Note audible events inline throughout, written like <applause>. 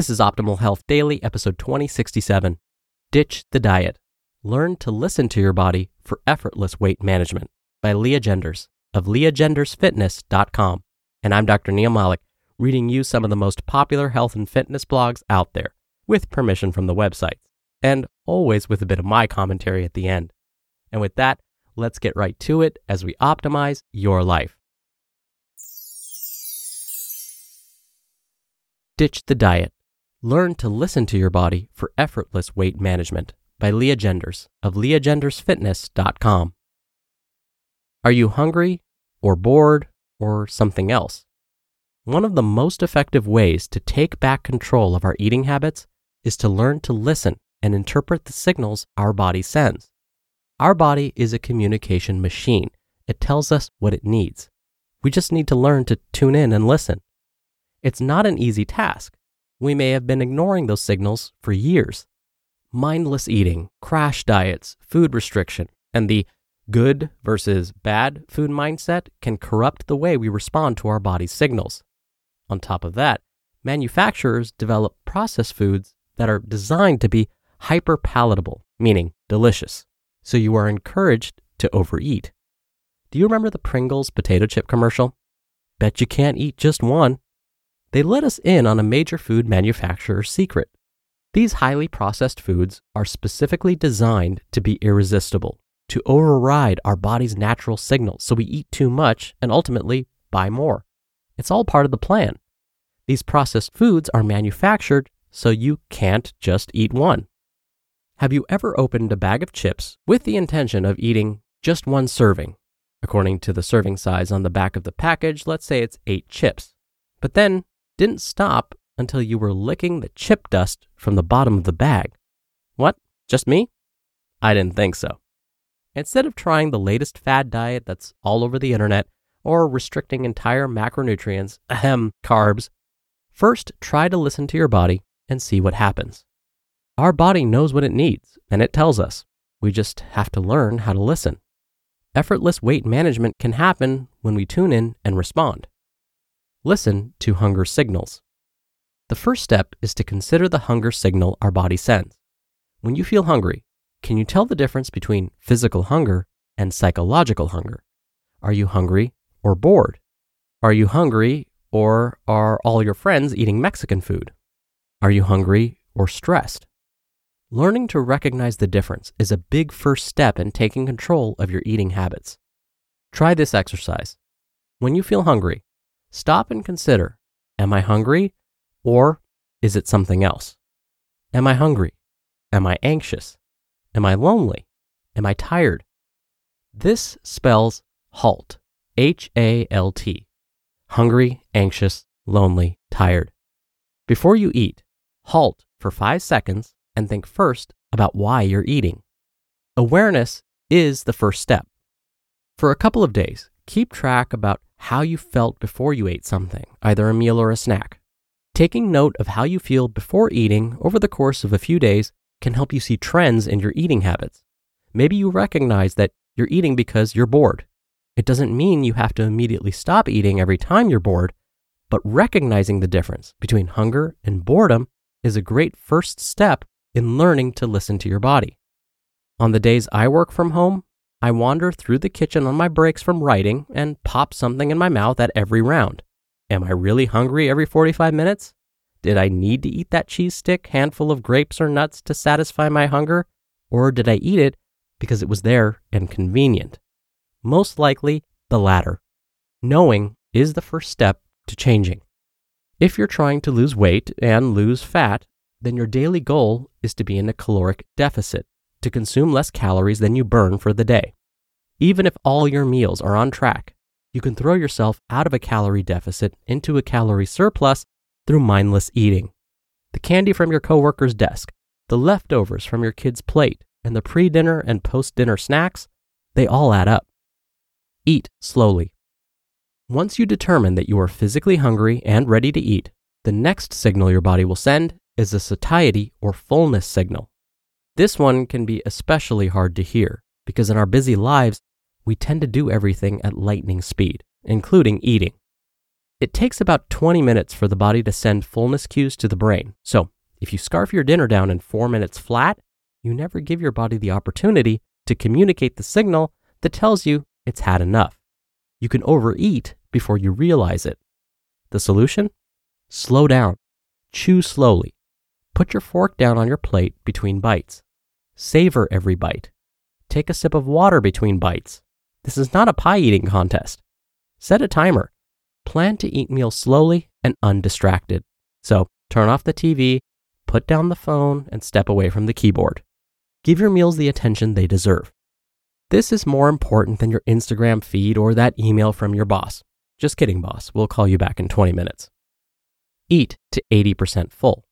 This is Optimal Health Daily, episode 2067. Ditch the Diet. Learn to listen to your body for effortless weight management by Lea Genders of leagendersfitness.com. And I'm Dr. Neal Malik, reading you some of the most popular health and fitness blogs out there, with permission from the websites, and always with a bit of my commentary at the end. And with that, let's get right to it as we optimize your life. Ditch the Diet. Learn to listen to your body for effortless weight management by Lea Genders of leagendersfitness.com. Are you hungry or bored or something else? One of the most effective ways to take back control of our eating habits is to learn to listen and interpret the signals our body sends. Our body is a communication machine. It tells us what it needs. We just need to learn to tune in and listen. It's not an easy task we may have been ignoring those signals for years. Mindless eating, crash diets, food restriction, and the good versus bad food mindset can corrupt the way we respond to our body's signals. On top of that, manufacturers develop processed foods that are designed to be hyper palatable, meaning delicious, so you are encouraged to overeat. Do you remember the Pringles potato chip commercial? Bet you can't eat just one they let us in on a major food manufacturer's secret. These highly processed foods are specifically designed to be irresistible, to override our body's natural signals so we eat too much and ultimately buy more. It's all part of the plan. These processed foods are manufactured so you can't just eat one. Have you ever opened a bag of chips with the intention of eating just one serving? According to the serving size on the back of the package, let's say it's eight chips. But then didn't stop until you were licking the chip dust from the bottom of the bag. What? Just me? I didn't think so. Instead of trying the latest fad diet that's all over the internet or restricting entire macronutrients, <laughs> ahem, carbs, first try to listen to your body and see what happens. Our body knows what it needs and it tells us. We just have to learn how to listen. Effortless weight management can happen when we tune in and respond. Listen to hunger signals. The first step is to consider the hunger signal our body sends. When you feel hungry, can you tell the difference between physical hunger and psychological hunger? Are you hungry or bored? Are you hungry or are all your friends eating Mexican food? Are you hungry or stressed? Learning to recognize the difference is a big first step in taking control of your eating habits. Try this exercise. When you feel hungry, Stop and consider Am I hungry or is it something else? Am I hungry? Am I anxious? Am I lonely? Am I tired? This spells HALT. H A L T. Hungry, anxious, lonely, tired. Before you eat, halt for five seconds and think first about why you're eating. Awareness is the first step. For a couple of days, keep track about how you felt before you ate something, either a meal or a snack. Taking note of how you feel before eating over the course of a few days can help you see trends in your eating habits. Maybe you recognize that you're eating because you're bored. It doesn't mean you have to immediately stop eating every time you're bored, but recognizing the difference between hunger and boredom is a great first step in learning to listen to your body. On the days I work from home, I wander through the kitchen on my breaks from writing and pop something in my mouth at every round. Am I really hungry every 45 minutes? Did I need to eat that cheese stick, handful of grapes or nuts to satisfy my hunger? Or did I eat it because it was there and convenient? Most likely, the latter. Knowing is the first step to changing. If you're trying to lose weight and lose fat, then your daily goal is to be in a caloric deficit, to consume less calories than you burn for the day. Even if all your meals are on track, you can throw yourself out of a calorie deficit into a calorie surplus through mindless eating. The candy from your coworker's desk, the leftovers from your kid's plate, and the pre dinner and post dinner snacks, they all add up. Eat slowly. Once you determine that you are physically hungry and ready to eat, the next signal your body will send is a satiety or fullness signal. This one can be especially hard to hear because in our busy lives, we tend to do everything at lightning speed, including eating. It takes about 20 minutes for the body to send fullness cues to the brain. So, if you scarf your dinner down in four minutes flat, you never give your body the opportunity to communicate the signal that tells you it's had enough. You can overeat before you realize it. The solution? Slow down. Chew slowly. Put your fork down on your plate between bites. Savor every bite. Take a sip of water between bites. This is not a pie eating contest. Set a timer. Plan to eat meals slowly and undistracted. So turn off the TV, put down the phone, and step away from the keyboard. Give your meals the attention they deserve. This is more important than your Instagram feed or that email from your boss. Just kidding, boss. We'll call you back in 20 minutes. Eat to 80% full.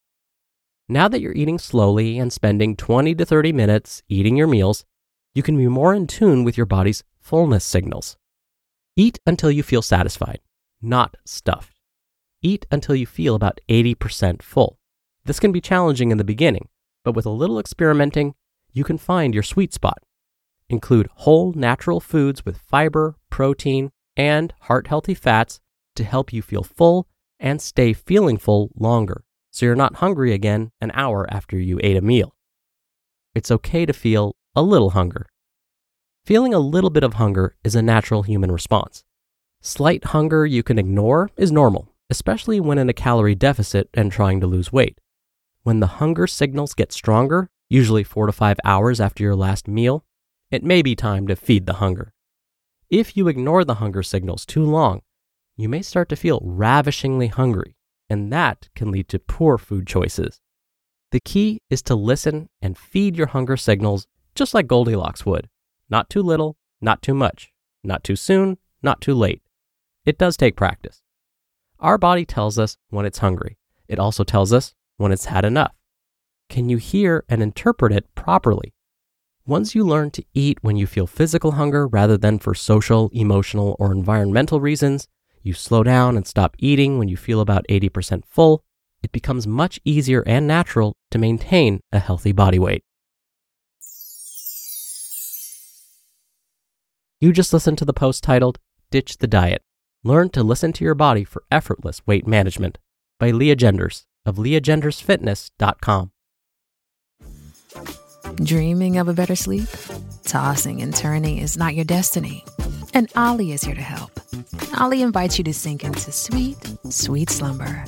Now that you're eating slowly and spending 20 to 30 minutes eating your meals, you can be more in tune with your body's fullness signals. Eat until you feel satisfied, not stuffed. Eat until you feel about 80% full. This can be challenging in the beginning, but with a little experimenting, you can find your sweet spot. Include whole natural foods with fiber, protein, and heart healthy fats to help you feel full and stay feeling full longer so you're not hungry again an hour after you ate a meal. It's okay to feel a little hunger. Feeling a little bit of hunger is a natural human response. Slight hunger you can ignore is normal, especially when in a calorie deficit and trying to lose weight. When the hunger signals get stronger, usually four to five hours after your last meal, it may be time to feed the hunger. If you ignore the hunger signals too long, you may start to feel ravishingly hungry, and that can lead to poor food choices. The key is to listen and feed your hunger signals just like Goldilocks would. Not too little, not too much, not too soon, not too late. It does take practice. Our body tells us when it's hungry. It also tells us when it's had enough. Can you hear and interpret it properly? Once you learn to eat when you feel physical hunger rather than for social, emotional, or environmental reasons, you slow down and stop eating when you feel about 80% full, it becomes much easier and natural to maintain a healthy body weight. You just listened to the post titled Ditch the Diet Learn to Listen to Your Body for Effortless Weight Management by Lea Genders of leagendersfitness.com. Dreaming of a better sleep? Tossing and turning is not your destiny. And Olly is here to help. Olly invites you to sink into sweet, sweet slumber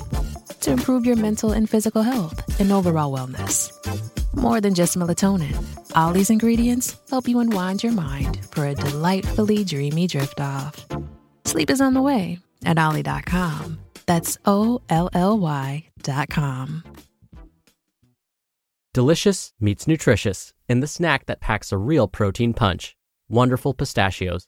to improve your mental and physical health and overall wellness. More than just melatonin, Olly's ingredients help you unwind your mind for a delightfully dreamy drift off. Sleep is on the way at Olly.com. That's O L L Y.com. Delicious meets nutritious in the snack that packs a real protein punch. Wonderful pistachios.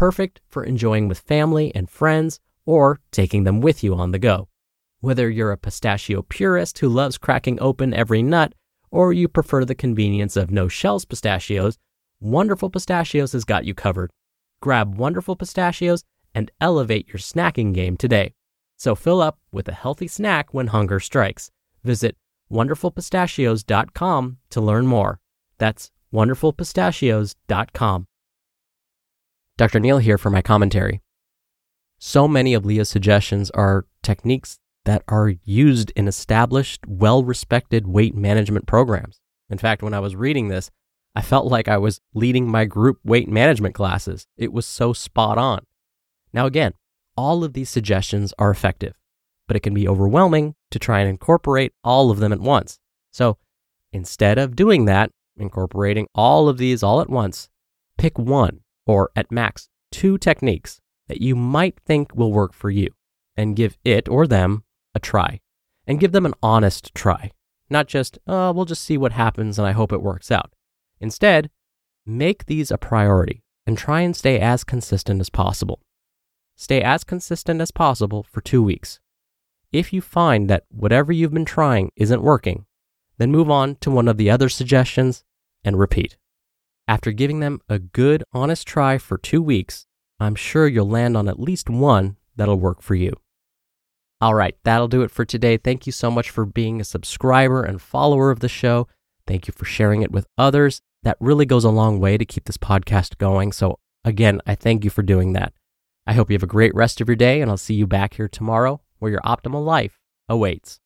perfect for enjoying with family and friends or taking them with you on the go. Whether you're a pistachio purist who loves cracking open every nut, or you prefer the convenience of no shells pistachios, Wonderful Pistachios has got you covered. Grab Wonderful Pistachios and elevate your snacking game today. So fill up with a healthy snack when hunger strikes. Visit wonderfulpistachios.com to learn more. That's wonderfulpistachios.com. Dr. Neal here for my commentary. So many of Lea's suggestions are techniques that are used in established, well respected weight management programs. In fact, when I was reading this, I felt like I was leading my group weight management classes. It was so spot on. Now, again, all of these suggestions are effective, but it can be overwhelming to try and incorporate all of them at once. So instead of doing that, incorporating all of these all at once, pick one or at max two techniques that you might think will work for you and give it or them a try. And give them an honest try, not just, oh, we'll just see what happens and I hope it works out. Instead, make these a priority and try and stay as consistent as possible. Stay as consistent as possible for two weeks. If you find that whatever you've been trying isn't working, then move on to one of the other suggestions and repeat. After giving them a good, honest try for two weeks, I'm sure you'll land on at least one that'll work for you. All right, that'll do it for today. Thank you so much for being a subscriber and follower of the show. Thank you for sharing it with others. That really goes a long way to keep this podcast going. So, again, I thank you for doing that. I hope you have a great rest of your day, and I'll see you back here tomorrow where your optimal life awaits.